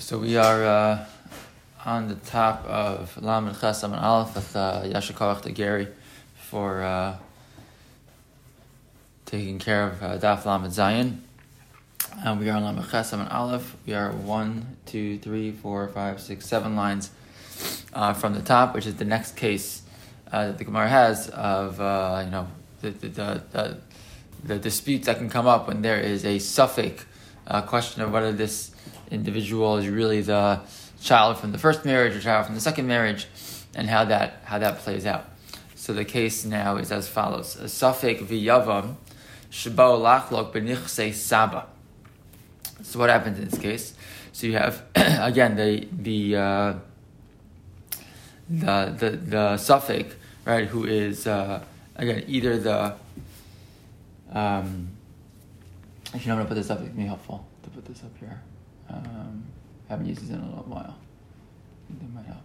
So we are uh, on the top of Lamed Chesam and Aleph with uh, Yashakovach to Gary for uh, taking care of uh, Daf Lamed Zayin. And we are on Lamed Chesam and Aleph. We are one, two, three, four, five, six, seven lines uh, from the top, which is the next case uh, that the Gemara has of uh, you know the the, the the, the disputes that can come up when there is a suffix uh, question of whether this individual is really the child from the first marriage or child from the second marriage, and how that how that plays out. So the case now is as follows: a suffix lachlok benichse saba. So what happens in this case? So you have again the the uh, the the the suffix right, who is uh, again either the um, actually, I'm gonna put this up. It can be helpful to put this up here. Um, haven't used this in a little while. I think that might help.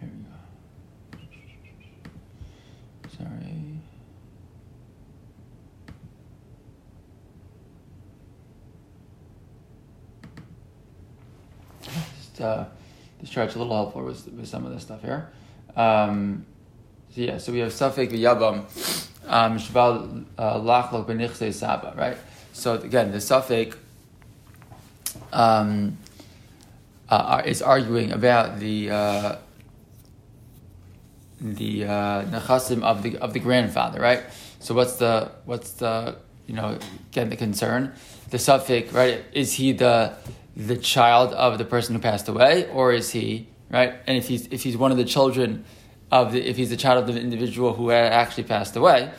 Here we go. Sorry. Just, uh, try to a little helpful with, with some of this stuff here. Um, so yeah, so we have suffix v'yabam, um, shval uh, lachlok benichse saba, right? So again, the suffix um, uh, is arguing about the uh, the uh, nechasim of the of the grandfather, right? So what's the what's the you know again the concern? The suffix, right? Is he the the child of the person who passed away, or is he right? And if he's if he's one of the children of the if he's the child of the individual who actually passed away,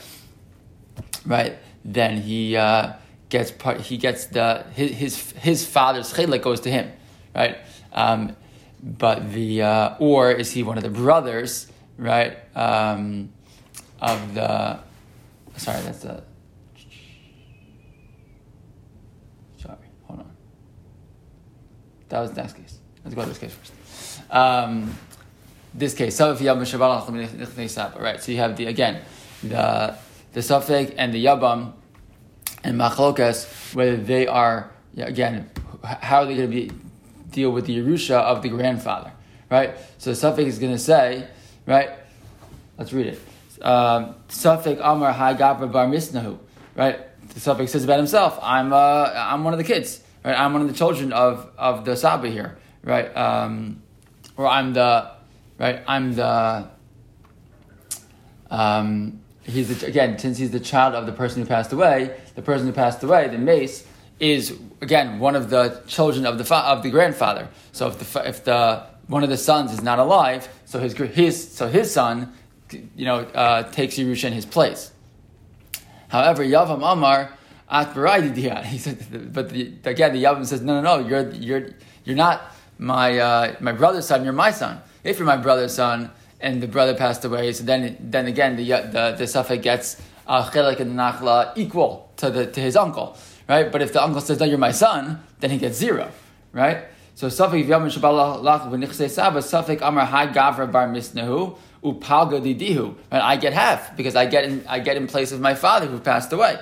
right? Then he uh, gets part. He gets the his his, his father's chilek goes to him, right? Um, but the uh, or is he one of the brothers, right? Um, of the sorry, that's the sorry. Hold on. That was the next case. Let's go to this case first. Um, this case, right? So you have the again the the suffix and the yabam and machlokas, whether they are again, how are they going to be deal with the Yerusha of the grandfather, right? So the suffix is going to say, right? Let's read it. Um, Amar Hai Gabra Bar Misnahu, right? The suffix says about himself, I'm uh, I'm one of the kids, right? I'm one of the children of of the Saba here, right? Um, or I'm the right? I'm the um, he's the, again since he's the child of the person who passed away. The person who passed away, the mace, is again one of the children of the fa- of the grandfather. So if the if the one of the sons is not alive, so his his so his son, you know, uh, takes Yerusha in his place. However, Yavam Amar He said, but the, again, the Yavam says, no, no, no, you're you're you're not my uh, my brother's son. You're my son. If you're my brother's son and the brother passed away, so then then again the the, the suffix gets uh, chelik and nachla equal to the to his uncle, right? But if the uncle says, no, you're my son, then he gets zero, right? So suffix v'yamin shabalach v'nichse saba suffix amar hai gavra bar misnahu upalga didihu. Right? I get half because I get in I get in place of my father who passed away.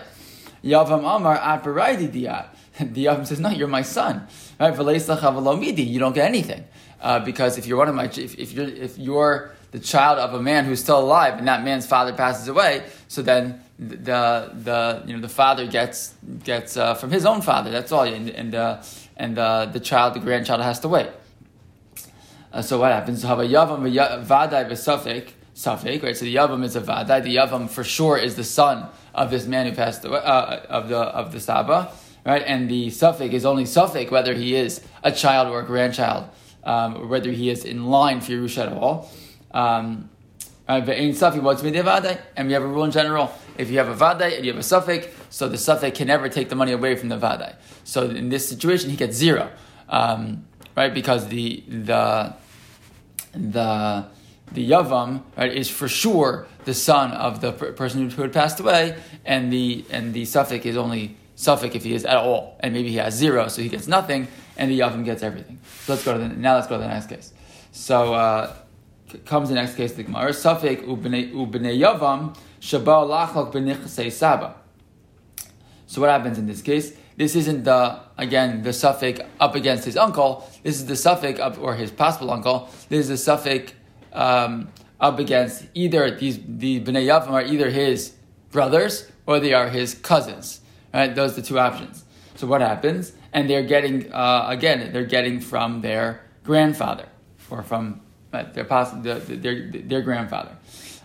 Yavam amar aparai didiyat. The Yavam says, no, you're my son, right? You don't get anything uh, because if you're one of my if, if you're if you're the child of a man who's still alive and that man's father passes away, so then the the you know the father gets gets uh, from his own father. That's all, and and uh, and uh, the child, the grandchild, has to wait. Uh, so what happens? Have a yavam vaday v'safek safek, right? So the yavam is a vaday. The yavam for sure is the son of this man who passed away uh, of the of the saba, right? And the suffix is only suffix whether he is a child or a grandchild, um, or whether he is in line for Yerusha at all. Um, and we have a rule in general: if you have a vaday and you have a suffix, so the suffix can never take the money away from the vaday. So in this situation, he gets zero, um, right? Because the the the the yavam right is for sure the son of the per- person who had passed away, and the and the suffix is only Suffolk if he is at all, and maybe he has zero, so he gets nothing, and the Yavam gets everything. So let's go to the, now let's go to the next case. So uh, comes the next case, the Gemara, Suffolk ubnei Yavam, Shabal lachlok benichsei Saba. So what happens in this case? This isn't the again the Suffolk up against his uncle. This is the Suffolk up or his possible uncle. This is the Suffolk um, up against either these the bnei Yavam are either his brothers or they are his cousins. Right, those are the two options. So what happens? And they're getting uh, again they're getting from their grandfather or from uh, their, their, their, their grandfather.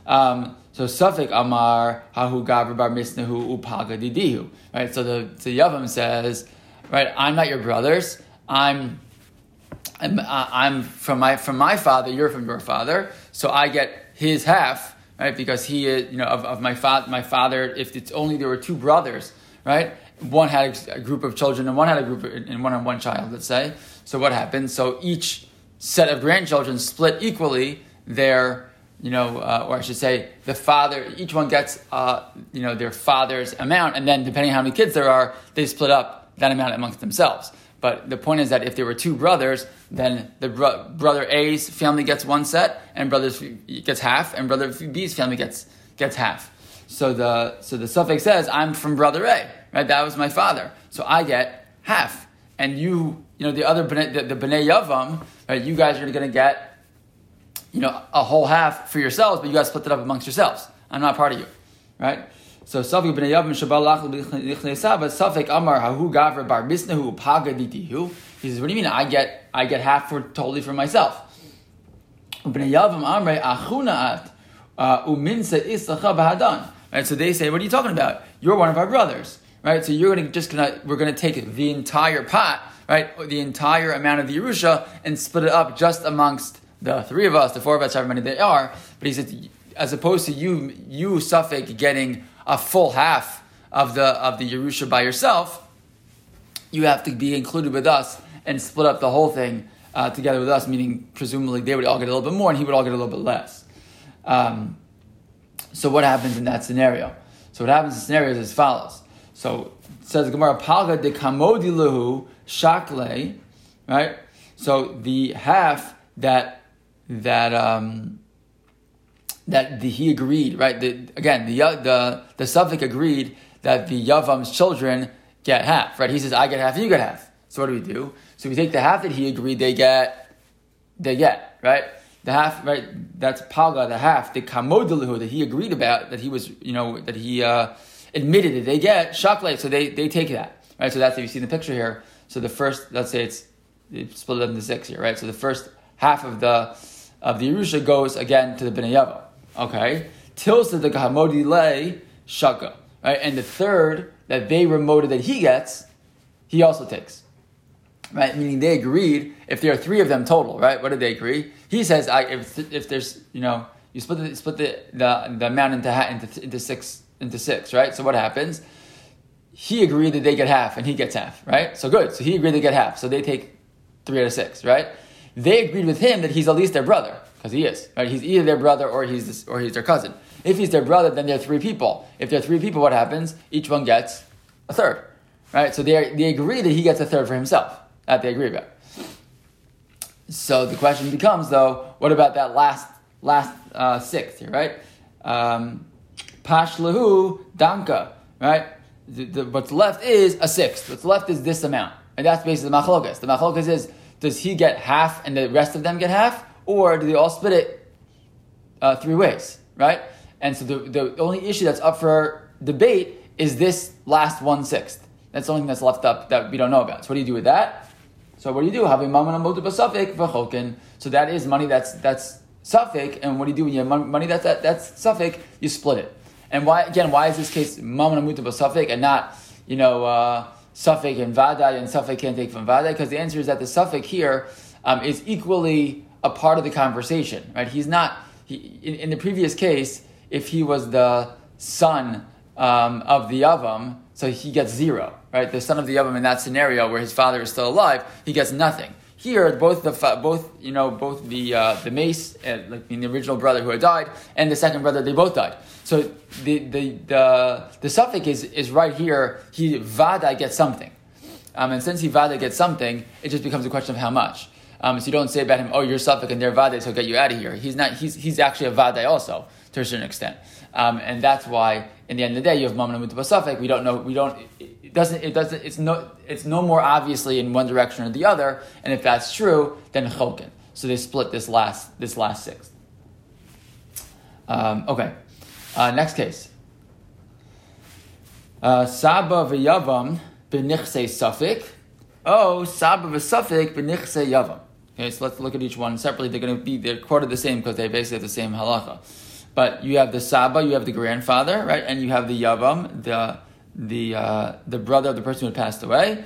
Um, so Suffolk Amar Hahu Gabra Bar Misnahu Upaga Didihu. Right. So the the Yavam says, right, I'm not your brothers. I'm I'm, uh, I'm from my from my father. You're from your father. So I get his half, right? Because he is, you know, of, of my father. My father. If it's only there were two brothers, right? One had a group of children and one had a group of, and one had one child. Let's say. So what happens? So each set of grandchildren split equally their you know, uh, or I should say, the father, each one gets, uh, you know, their father's amount, and then depending on how many kids there are, they split up that amount amongst themselves. But the point is that if there were two brothers, then the bro- brother A's family gets one set, and brother gets half, and brother B's family gets gets half. So the so the suffix says, "I'm from brother A." Right, that was my father, so I get half, and you, you know, the other the, the bnei yavam, right? You guys are going to get you know, a whole half for yourselves, but you guys split it up amongst yourselves. I'm not part of you, right? So Safik ben Yavim Shabbat but Safik Amar Hahu Gavra Bar Misnahu Paga Ditihu. He says, what do you mean? I get I get half for totally for myself. Ben Yavim Amre Achunaat uh, Uminsa Isacha Bahadan. Right, so they say, what are you talking about? You're one of our brothers, right? So you're gonna just gonna we're gonna take the entire pot, right, the entire amount of the Yerusha and split it up just amongst the three of us, the four of us, however many they are. But he said, as opposed to you, you Suffolk getting a full half of the of the Yerusha by yourself, you have to be included with us and split up the whole thing uh, together with us. Meaning, presumably, they would all get a little bit more, and he would all get a little bit less. Um, so, what happens in that scenario? So, what happens in scenarios is as follows. So, says the Gemara, "Palga de kamodilahu shakle," right? So, the half that that um, that the, he agreed, right? The, again, the the the Suffolk agreed that the Yavam's children get half, right? He says, "I get half, you get half." So what do we do? So we take the half that he agreed they get, they get, right? The half, right? That's paga, the half, the kamodaluhu that he agreed about, that he was, you know, that he uh, admitted that they get shakle, so they they take that, right? So that's if you see in the picture here. So the first, let's say it's, split up into six here, right? So the first half of the of the Yerusha goes again to the Bnei Yava. Okay? Tilsa the Gahamodi Le Shaka. Right? And the third that they remoted that he gets, he also takes. Right? Meaning they agreed, if there are three of them total, right? What did they agree? He says, I, if, if there's, you know, you split the, split the, the, the amount into, into, into six, into six, right? So what happens? He agreed that they get half and he gets half, right? So good. So he agreed they get half. So they take three out of six, right? they agreed with him that he's at least their brother because he is. Right? He's either their brother or he's this, or he's their cousin. If he's their brother, then they're three people. If they're three people, what happens? Each one gets a third. Right? So they they agree that he gets a third for himself. That they agree about. So the question becomes, though, what about that last last uh, sixth here, right? Um, Pashlahu danka, right? The, the, what's left is a sixth. What's left is this amount, and that's basically the machlokas. The machlokas is does he get half and the rest of them get half, or do they all split it uh, three ways, right? And so the, the only issue that's up for debate is this last one sixth. That's the only thing that's left up that we don't know about. So what do you do with that? So what do you do? Having suffix So that is money that's that's suffix, and what do you do when you have money that's that, that's suffix? You split it. And why again? Why is this case mamana muta suffix and not you know? Uh, Suffolk and Vadai, and Suffolk can't take from Vadai? Because the answer is that the Suffolk here um, is equally a part of the conversation, right? He's not, he, in, in, the previous case, if he was the son um, of the Yavam, so he gets zero, right? The son of the Yavam in that scenario where his father is still alive, he gets nothing. Here, both the both you know both the uh, the mace, uh, like the original brother who had died, and the second brother, they both died. So the the the, the suffix is, is right here. He vada gets something, um, and since he vada gets something, it just becomes a question of how much. Um, so you don't say about him, oh, you're suffix and they're vade, so get you out of here. He's not. He's he's actually a vade also to a certain extent, um, and that's why in the end of the day you have mamna mutaba suffix. We don't know. We don't. It doesn't. It doesn't. It's no. It's no more obviously in one direction or the other. And if that's true, then chokin. So they split this last this last sixth. Um, okay. Uh, next case. Uh, Saba v'yavam b'nichse suffik. Oh, Saba v'suffik b'nichse yavam. Okay, so let's look at each one separately. They're going to be they're quoted the same because they basically have the same halacha. But you have the Saba, you have the grandfather, right, and you have the Yavam, the the uh, the brother of the person who had passed away,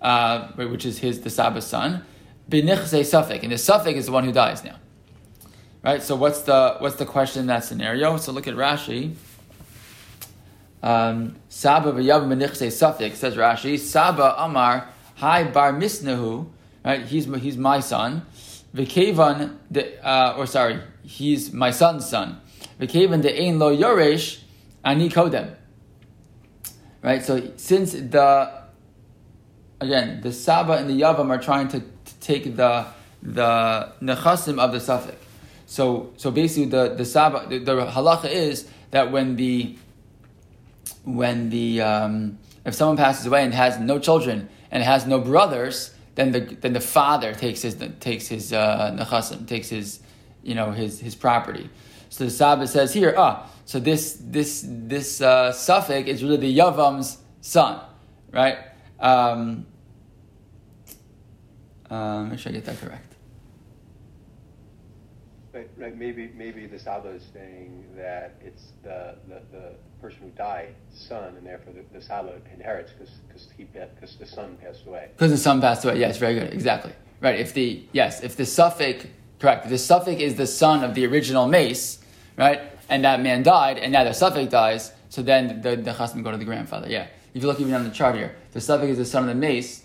uh, which is his the Saba's son. Benichse Sufik, and the Sufik is the one who dies now. Right. So what's the what's the question in that scenario? So look at Rashi. Um, Saba v'yav benichse Sufik says Rashi. Saba Amar Hi Bar Misnahu. Right. He's he's my son. V'kevan the uh, or sorry, he's my son's son. V'kevan the ein lo yoresh ani kodem. Right? So since the again the Saba and the Yavam are trying to, to take the the nechasim of the suffix. So so basically the the Saba the, the halacha is that when the when the um, if someone passes away and has no children and has no brothers, then the then the father takes his takes his uh, takes his you know his his property. So the Saba says here, ah, so this this this uh, suffix is really the Yavam's son, right? Um, uh, make sure I get that correct. Right. Maybe maybe the Saba is saying that it's the, the, the person who died, son, and therefore the, the Saba inherits because because the son passed away. Because the son passed away. Yes, very good. Exactly. Right. If the yes, if the suffix correct, if the suffix is the son of the original mace, right? And that man died, and now the suffix dies, so then the, the chasm go to the grandfather. Yeah. If you look even on the chart here, the suffix is the son of the mace,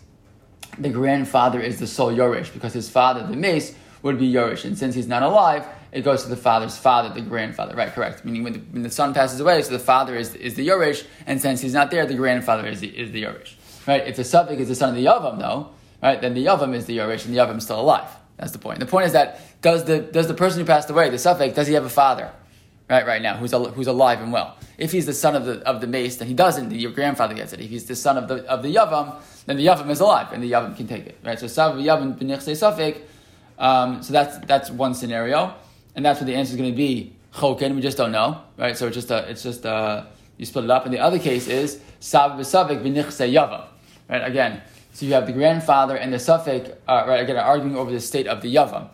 the grandfather is the sole Yorish, because his father, the mace, would be Yorish. And since he's not alive, it goes to the father's father, the grandfather. Right, correct. Meaning when the, when the son passes away, so the father is, is the Yorish, and since he's not there, the grandfather is the, is the Yorish. Right? If the suffix is the son of the Yavam, though, right, then the Yavam is the Yorish, and the Yavam is still alive. That's the point. The point is that does the, does the person who passed away, the suffix, does he have a father? right, right now, who's, al- who's alive and well. If he's the son of the, of the mace, then he doesn't, your grandfather gets it. If he's the son of the, of the Yavam, then the Yavam is alive, and the Yavam can take it, right? So, Sav Yavam B'nichse Safik, um, so that's, that's one scenario, and that's what the answer is going to be, Chokin, we just don't know, right? So it's just a, it's just a, you split it up, and the other case is, Sav B'Safik B'nichse Yavam, right? Again, so you have the grandfather and the Safik, uh, right, again, arguing over the state of the Yavam.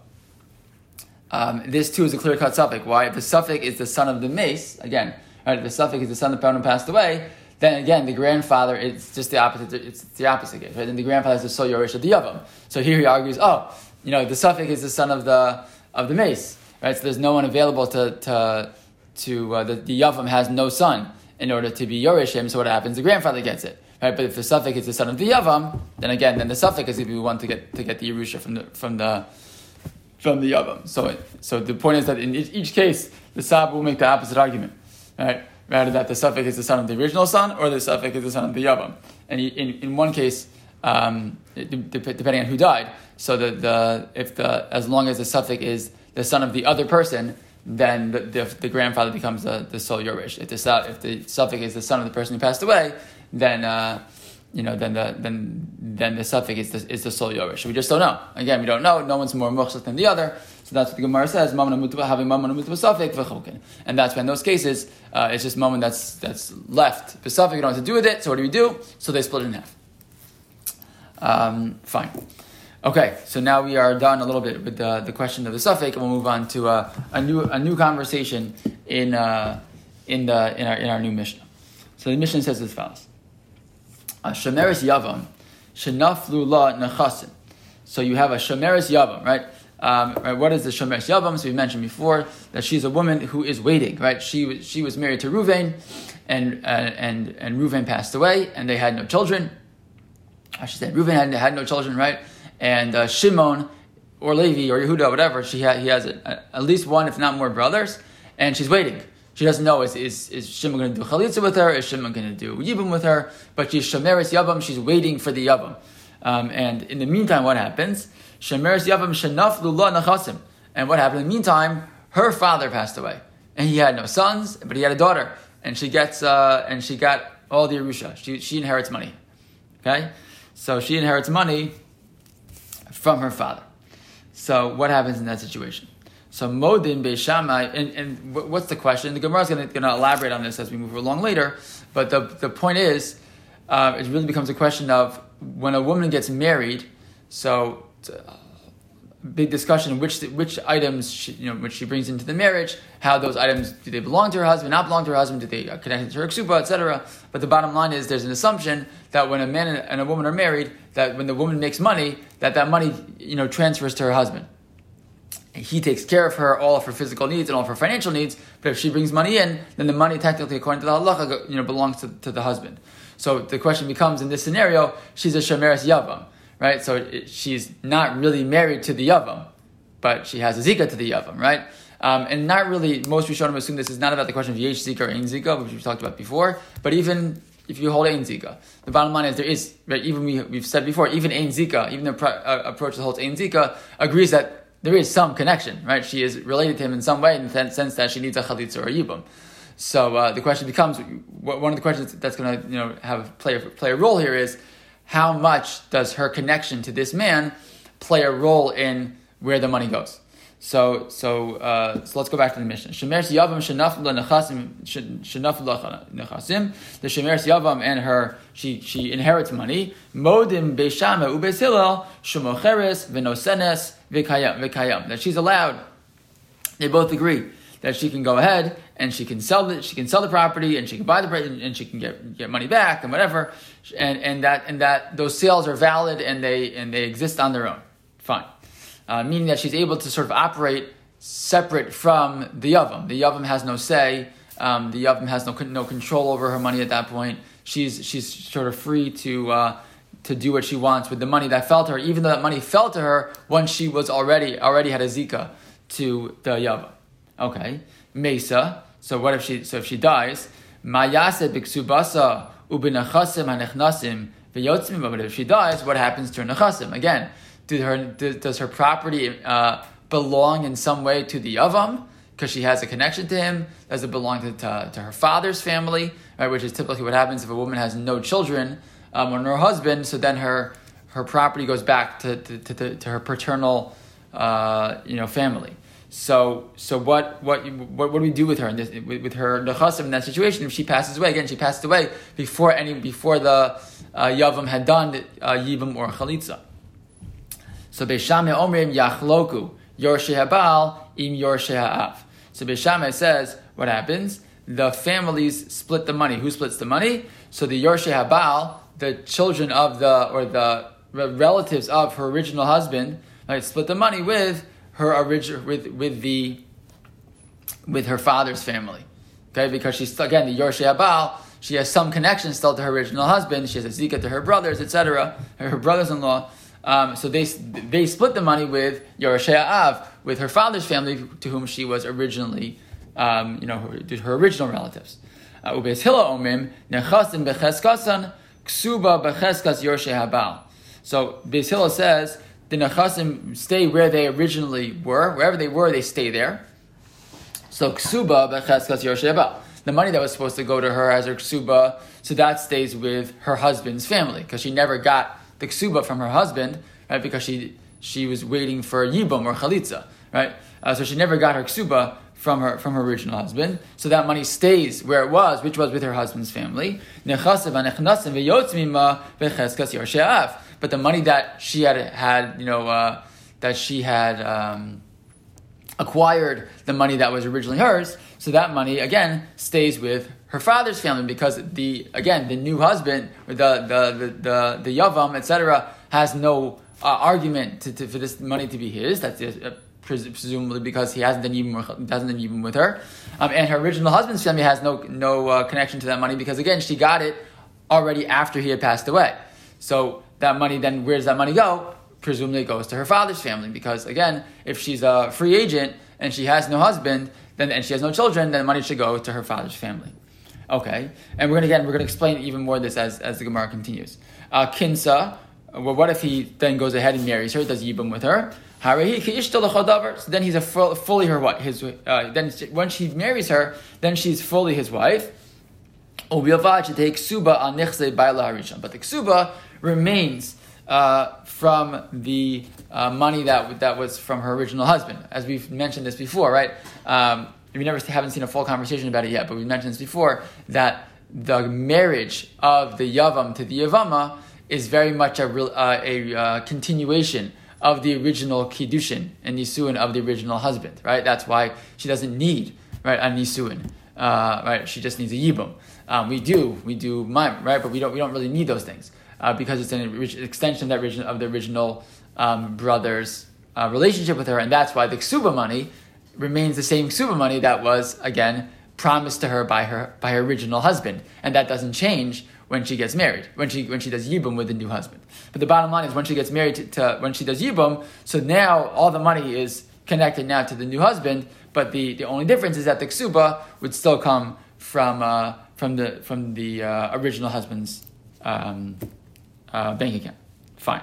Um, this too is a clear cut suffix. Why? If the suffix is the son of the mace, again, right, if the suffix is the son of the who passed away, then again, the grandfather, it's just the opposite, it's the opposite case, right? Then the grandfather is the sole Yorish of the Yavam. So here he argues, oh, you know, the suffix is the son of the, of the mace, right? So there's no one available to, to, to uh, the, the Yavam has no son in order to be yorishim. so what happens? The grandfather gets it. Right, but if the suffix is the son of the Yavam, then again, then the suffix is if you want to get to get the Yerusha from the from the from the Yavam. So, so the point is that in each case, the Sab will make the opposite argument, right? Rather that the suffix is the son of the original son, or the suffix is the son of the Yavam. And in, in one case, um, depending on who died, so the, the if the as long as the suffix is the son of the other person, then the, the, the grandfather becomes the, the sole Yorish. If the, if the suffix is the son of the person who passed away, then uh, you know, then the then then the suffix is the, is the sole yorish. We just don't know. Again, we don't know. No one's more muchshak than the other. So that's what the Gemara says. having And that's when in those cases uh, it's just moment that's that's left. The suffix you don't have to do with it. So what do we do? So they split it in half. Um, fine. Okay, so now we are done a little bit with the, the question of the suffix, and we'll move on to uh, a new a new conversation in uh, in the in our in our new Mishnah. So the Mishnah says as follows. Shemeris Yavam, Shenaflu La Nechasim. So you have a Shemeris Yavam, right? Um, right? What is the Shemeris Yavam? So we mentioned before that she's a woman who is waiting, right? She, she was married to Ruvain, and, uh, and, and Ruvain passed away, and they had no children. I should say, Ruvain had, had no children, right? and uh, Shimon or Levi or Yehuda, whatever, she ha- he has a, at least one, if not more, brothers, and she's waiting. She doesn't know is, is, is Shimon going to do chalitza with her? Is Shimon going to do yibum with her? But she's shomeris yavam. She's waiting for the yavam. Um, and in the meantime, what happens? Shomeris yavam shenaf lula nachasim. And what happened in the meantime? Her father passed away, and he had no sons, but he had a daughter, and she gets uh, and she got all the Yerusha. She she inherits money. Okay, so she inherits money from her father. So what happens in that situation? So Modin Beishamai, and, and what's the question? The Gemara is going to elaborate on this as we move along later. But the, the point is, uh, it really becomes a question of when a woman gets married. So uh, big discussion which which items she, you know which she brings into the marriage, how those items do they belong to her husband, not belong to her husband, do they uh, connect to her ksuba, etc. But the bottom line is there's an assumption that when a man and a woman are married, that when the woman makes money, that that money you know transfers to her husband he takes care of her, all of her physical needs and all of her financial needs. But if she brings money in, then the money technically, according to the halacha, you know, belongs to, to the husband. So the question becomes, in this scenario, she's a shemeres yavam, right? So it, she's not really married to the yavam, but she has a zika to the yavam, right? Um, and not really, most Rishonim assume this is not about the question of yesh zika or ein zika, which we've talked about before, but even if you hold ein zika, the bottom line is there is, right, even we, we've said before, even ein zika, even the pro, uh, approach that holds ein zika, agrees that there is some connection, right? She is related to him in some way in the sense that she needs a chalitza or a yibum. So uh, the question becomes one of the questions that's going to you know have play play a role here is how much does her connection to this man play a role in where the money goes? So so uh, so let's go back to the Mishnah. Shemeres Yavam Nechasim The Shemeres Yavam and her she she inherits money. Modim Beishama Ubes Hillel Shemocheres Venosenes Vikayam. That she's allowed. They both agree that she can go ahead and she can sell it. She can sell the property and she can buy the property and she can get get money back and whatever. And and that and that those sales are valid and they and they exist on their own. Fine uh, meaning that she's able to sort of operate separate from the Yavam. The Yavam has no say. Um, the Yavam has no no control over her money at that point. She's she's sort of free to uh, to do what she wants with the money that fell to her, even though that money fell to her once she was already already had a zika to the Yavam. Okay, Mesa. So what if she so if she dies? Mayase biksubasa ubinachasim hanechnasim. But if she dies, what happens to her nechasim? Again, did her, does her property uh, belong in some way to the Yavam? Because she has a connection to him. Does it belong to, to, to, her father's family? Right, which is typically what happens if a woman has no children um, or no husband. So then her her property goes back to, to, to, to her paternal uh, you know family. So, so what, what, what, what do we do with her in this, with, with her nechasim in that situation? If she passes away, again, she passed away before any, before the uh, yavam had done uh, yibam or chalitza. So Beishame Omrim Yachloku Yorshe Habal Im Yorshe Ha'av. So Beishame says, what happens? The families split the money. Who splits the money? So the Yorshe Habal, the children of the, or the relatives of her original husband, right, split the money with her original, with, with the, with her father's family. Okay, because she's, again, the Yorshe Habal, she has some connection still to her original husband. She has a zika to her brothers, etc., her brothers-in-law. Um, so they, they split the money with Yerushaya Av, with her father's family, to whom she was originally, um, you know, her, her original relatives. Uh, Hila Omim, Nechasim Becheskasan, Ksuba Becheskas. So Beis says the Nechasim stay where they originally were, wherever they were, they stay there. So Ksuba Becheskas Habal. The money that was supposed to go to her as her Ksuba, so that stays with her husband's family, because she never got the ksuba from her husband, right? Because she she was waiting for yibum or chalitza, right? Uh, so she never got her ksuba from her from her original husband. So that money stays where it was, which was with her husband's family. But the money that she had had, you know, uh, that she had um, acquired, the money that was originally hers. So that money again stays with her father's family because the again the new husband the the the the, the yavam etc has no uh, argument to, to, for this money to be his. That's uh, presumably because he hasn't done even doesn't even with her, um, and her original husband's family has no no uh, connection to that money because again she got it already after he had passed away. So that money then where does that money go? presumably it goes to her father's family because again, if she's a free agent and she has no husband, then and she has no children, then the money should go to her father's family. Okay, and we're gonna again we're gonna explain even more this as, as the Gemara continues. Uh, kinsa, well, what if he then goes ahead and marries her, does yibum with her? So then he's a full, fully her what His uh, then when she marries her, then she's fully his wife. But the ksuba remains uh, from the uh, money that that was from her original husband, as we've mentioned this before, right? Um, we never haven't seen a full conversation about it yet, but we've mentioned this before that the marriage of the yavam to the yavama is very much a, uh, a uh, continuation of the original kiddushin and nisuin of the original husband, right? That's why she doesn't need right a nisuin, uh, right? She just needs a yibum. Um, we do, we do mime, right? But we don't, we don't really need those things uh, because it's an extension of, that of the original um, brother's uh, relationship with her, and that's why the ksuba money remains the same ksuba money that was again promised to her by her by her original husband, and that doesn't change when she gets married, when she when she does yibum with the new husband. But the bottom line is when she gets married to, to when she does yibum, so now all the money is connected now to the new husband. But the, the only difference is that the ksuba would still come from uh, from the from the uh, original husband's um, uh, bank account. Fine.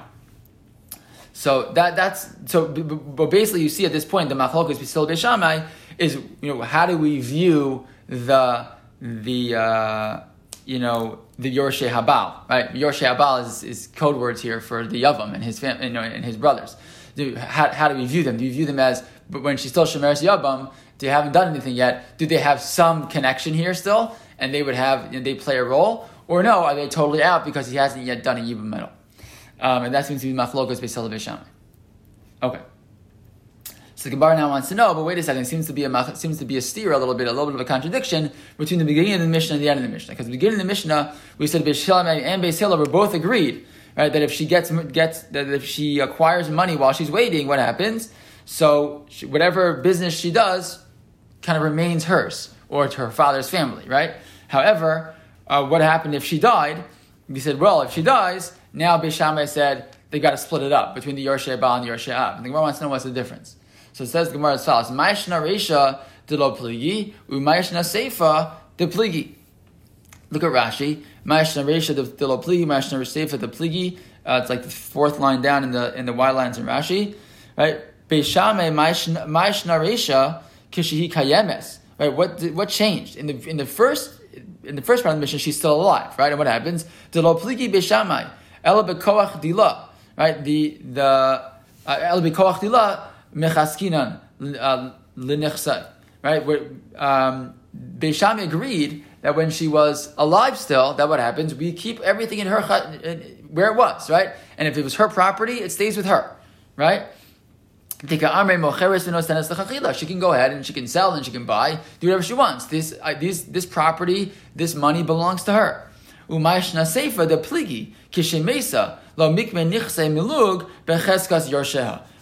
So that that's so. But basically, you see at this point the machlokas still beishamai is you know how do we view the the uh, you know the Yorshe Habal, right? Yorshe Habal is, is code words here for the Yavam and his family you know, and his brothers. Do, how, how do we view them? Do you view them as when she's still Shemeres Yavam, they haven't done anything yet? Do they have some connection here still, and they would have you know, they play a role, or no? Are they totally out because he hasn't yet done a Yibam medal? Um, and that seems to be Machlokas Beisel Okay. So the Gemara now wants to know, but wait a second, it seems to be a seems to be a steer a little bit, a little bit of a contradiction between the beginning of the Mishnah and the end of the Mishnah. Because the beginning of the Mishnah, we said Beis and Beis Hillel were both agreed, right, that if she gets gets that if she acquires money while she's waiting, what happens? So she, whatever business she does, kind of remains hers or to her father's family, right? However, uh, what happened if she died? He said, well, if she dies, now Beis said they got to split it up between the Yorshe Baal and the Yorshe Av. And the Gemara wants to know what's the difference. So it says the Gemara as follows: Ma'ishna Reisha de lo pligi, u'ma'ishna Seifa de pligi. Look at Rashi. Ma'ishna Reisha de lo pligi, ma'ishna Seifa de pligi. Uh, it's like the fourth line down in the in the Y lines in Rashi, right? Beishame ma'ishna Reisha kishihi kayemes. Right? What what changed in the in the first in the first part of the Mishnah? She's still alive, right? And what happens? Right? The the uh, ela linichsai. Right? Where um, agreed that when she was alive still, that what happens, we keep everything in her where it was, right? And if it was her property, it stays with her, right? She can go ahead and she can sell and she can buy, do whatever she wants. This, uh, this, this property, this money belongs to her. Umayshna the pligi lo.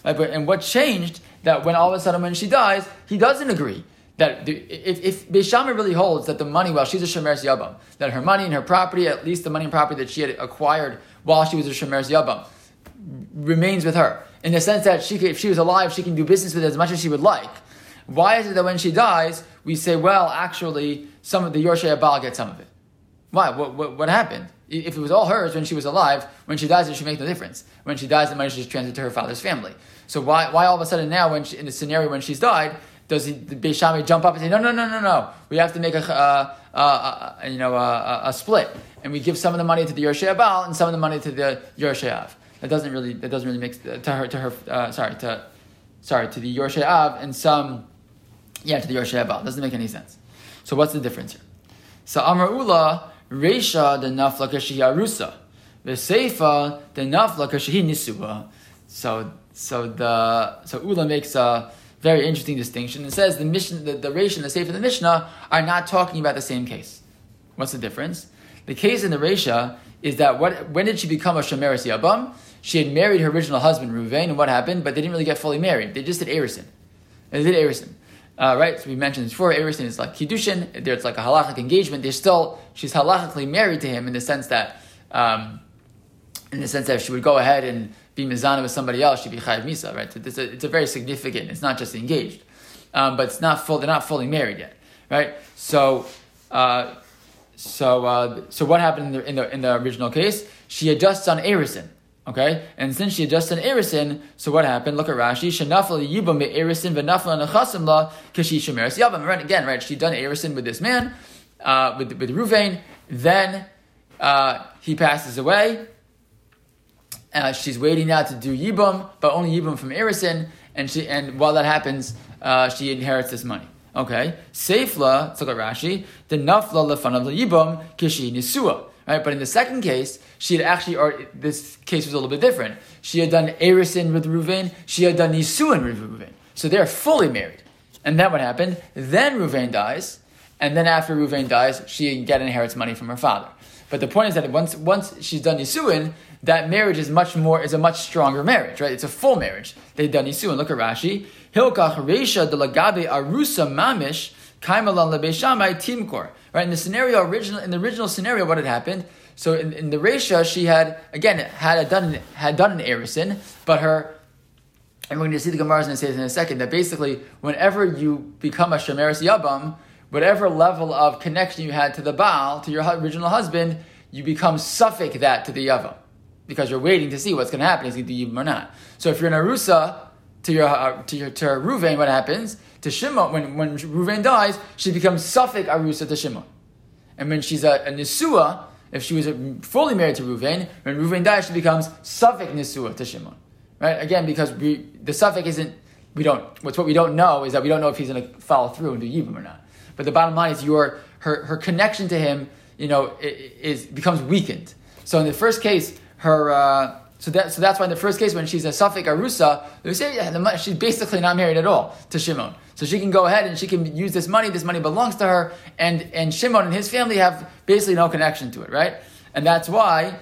And what changed that when all of a sudden when she dies, he doesn't agree that if, if Beishama really holds that the money while she's a Shemer Yabam, that her money and her property, at least the money and property that she had acquired while she was a Shemer Yabam, remains with her. In the sense that she if she was alive, she can do business with it as much as she would like. Why is it that when she dies, we say, well, actually, some of the Yorshe Abal get some of it? Why? What, what, what happened? If it was all hers when she was alive, when she dies, it should make no difference. When she dies, the money should just transfer to her father's family. So why, why all of a sudden now, when she, in the scenario when she's died, does he, the Beishami jump up and say, no, no, no, no, no, we have to make a, uh, uh, uh, you know, a, split, and we give some of the money to the Yershei Abal and some of the money to the Yershei Av. That doesn't really, that doesn't really make to her, to her, uh, sorry, to, sorry, to the Yershei Av and some, yeah, to the Yershei Abal. Doesn't make any sense. So what's the difference here? So Amar Ula, Reisha the Nafla Arusa, Veseifa the Nafla Kashihi. So so the so Ula makes a very interesting distinction. It says the Mishnah, the, the Reish and the Sefer of the Mishnah are not talking about the same case. What's the difference? The case in the Reisha is that what, when did she become a Shemeres Yabam? She had married her original husband, Ruvain, and what happened? But they didn't really get fully married. They just did Erison. They did Erison. Uh, right? So we mentioned before. Erison is like Kiddushin. There's like a halachic engagement. They're still, she's halachically married to him in the sense that um, in the sense that if she would go ahead and be mizana with somebody else, she'd be chayiv misa, right? A, it's a very significant. It's not just engaged, um, but it's not full. They're not fully married yet, right? So, uh, so, uh, so what happened in the, in the in the original case? She had just done okay, and since she had just done erison, so what happened? Look at Rashi. Shenafal yibam erison v'nafal nechasim la kashi shemeres yabam. Right again, right? She done erison with this man, uh, with with Ruvain. Then uh, he passes away uh, she's waiting now to do Yibum, but only Yibum from Erison, and she and while that happens, uh, she inherits this money. Okay, Seifla, look at Rashi. The nafla lefanav Yibum kishi nisua. Right, but in the second case, she had actually, or this case was a little bit different. She had done Erisin with Ruvain, she had done Nisuin with Ruvain. So they're fully married. And then what happened? Then Ruvain dies, and then after Ruvain dies, she again inherits money from her father. But the point is that once once she's done Nisuin, that marriage is much more is a much stronger marriage, right? It's a full marriage. They've done Nisuin. Look at Rashi. Hilkach Reisha de Lagabe Arusa Mamish Kaimalan Lebeshamai Timkor. Right? In the scenario original in the original scenario, what had happened? So in, in the Reisha, she had again had done had done an erison, but her and we're going to see the Gemara is going to say this in a second, that basically, whenever you become a Shemeris Yabam, whatever level of connection you had to the Baal, to your original husband, you become suffix that to the Yavam. Because you're waiting to see what's going to happen, is he to Yibam or not. So if you're in Arusa, to your, uh, to your, to Ruvain, what happens? To Shimon, when, when Ruvain dies, she becomes suffix Arusa to Shimon. And when she's a, a Nisua, if she was fully married to Ruvain, when Ruvain dies, she becomes suffix Nisua to Shimon. Right? Again, because we, the suffix isn't, we don't, what's what we don't know is that we don't know if he's going to follow through and do Yibam or not. But the bottom line is your, her, her connection to him, you know, is, becomes weakened. So in the first case, her, uh, so, that, so that's why in the first case, when she's a suffix arusa, we say yeah, she's basically not married at all to Shimon. So she can go ahead and she can use this money. This money belongs to her, and and Shimon and his family have basically no connection to it, right? And that's why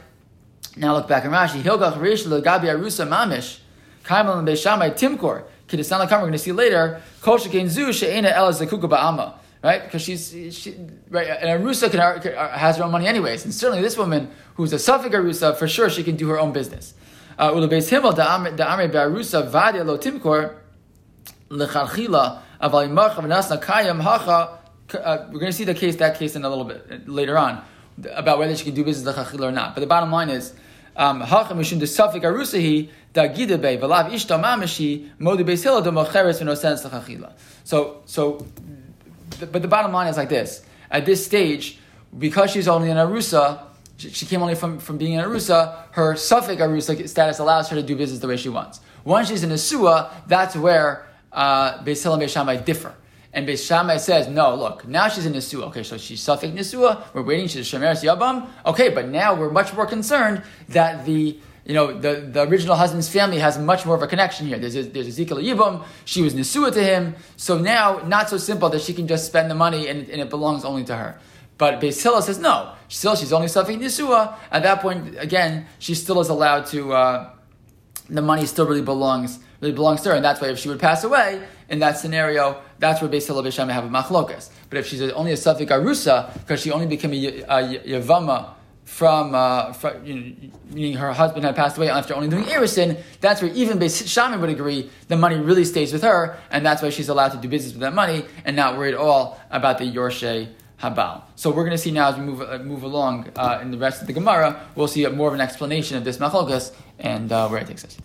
now look back in Rashi. Hilgach Rish Gabi Arusa Mamish Kaimal and Beishamai Timkor. Kidisan Lakam. We're going to see later. Kol Shekain Zu She'ena El Zakuka Ba'ama. Right, because she's she, right, and Arusa can, can, has her own money anyways, and certainly this woman who's a suffix Arusa, for sure she can do her own business. Uh, Himmel Lo Timkor Lechalchila Kayam Hacha. Uh, we're going to see the case that case in a little bit uh, later on about whether she can do business lechalchila or not. But the bottom line is um, Hacha So so, but the bottom line is like this: at this stage, because she's only an arusa, she came only from, from being an arusa. Her suffix arusa status allows her to do business the way she wants. Once she's in a sua, that's where uh, Beis Hillel and Beis Shammai differ. And Beis Shammai says, no, look, now she's in Nisua. Okay, so she's suffix Nisua. We're waiting. She's Shemeres Yabam. Okay, but now we're much more concerned that the you know, the, the original husband's family has much more of a connection here. There's, there's Ezekiel Yibam, she was Nisua to him, so now, not so simple that she can just spend the money and, and it belongs only to her. But Beis says no, still she's only suffering Nisua. At that point, again, she still is allowed to, uh, the money still really belongs really belongs to her, and that's why if she would pass away in that scenario, that's where Beis Hillel Beishamai have a machlokas. But if she's only a suffix arusa because she only became a, a yavama from, uh, you know, meaning her husband had passed away after only doing erison, that's where even Beis Shammai would agree the money really stays with her, and that's why she's allowed to do business with that money and not worry at all about the Yorshe Habal. So we're going to see now as we move uh, move along uh, in the rest of the Gemara, we'll see more of an explanation of this machlokas and uh, where it takes us.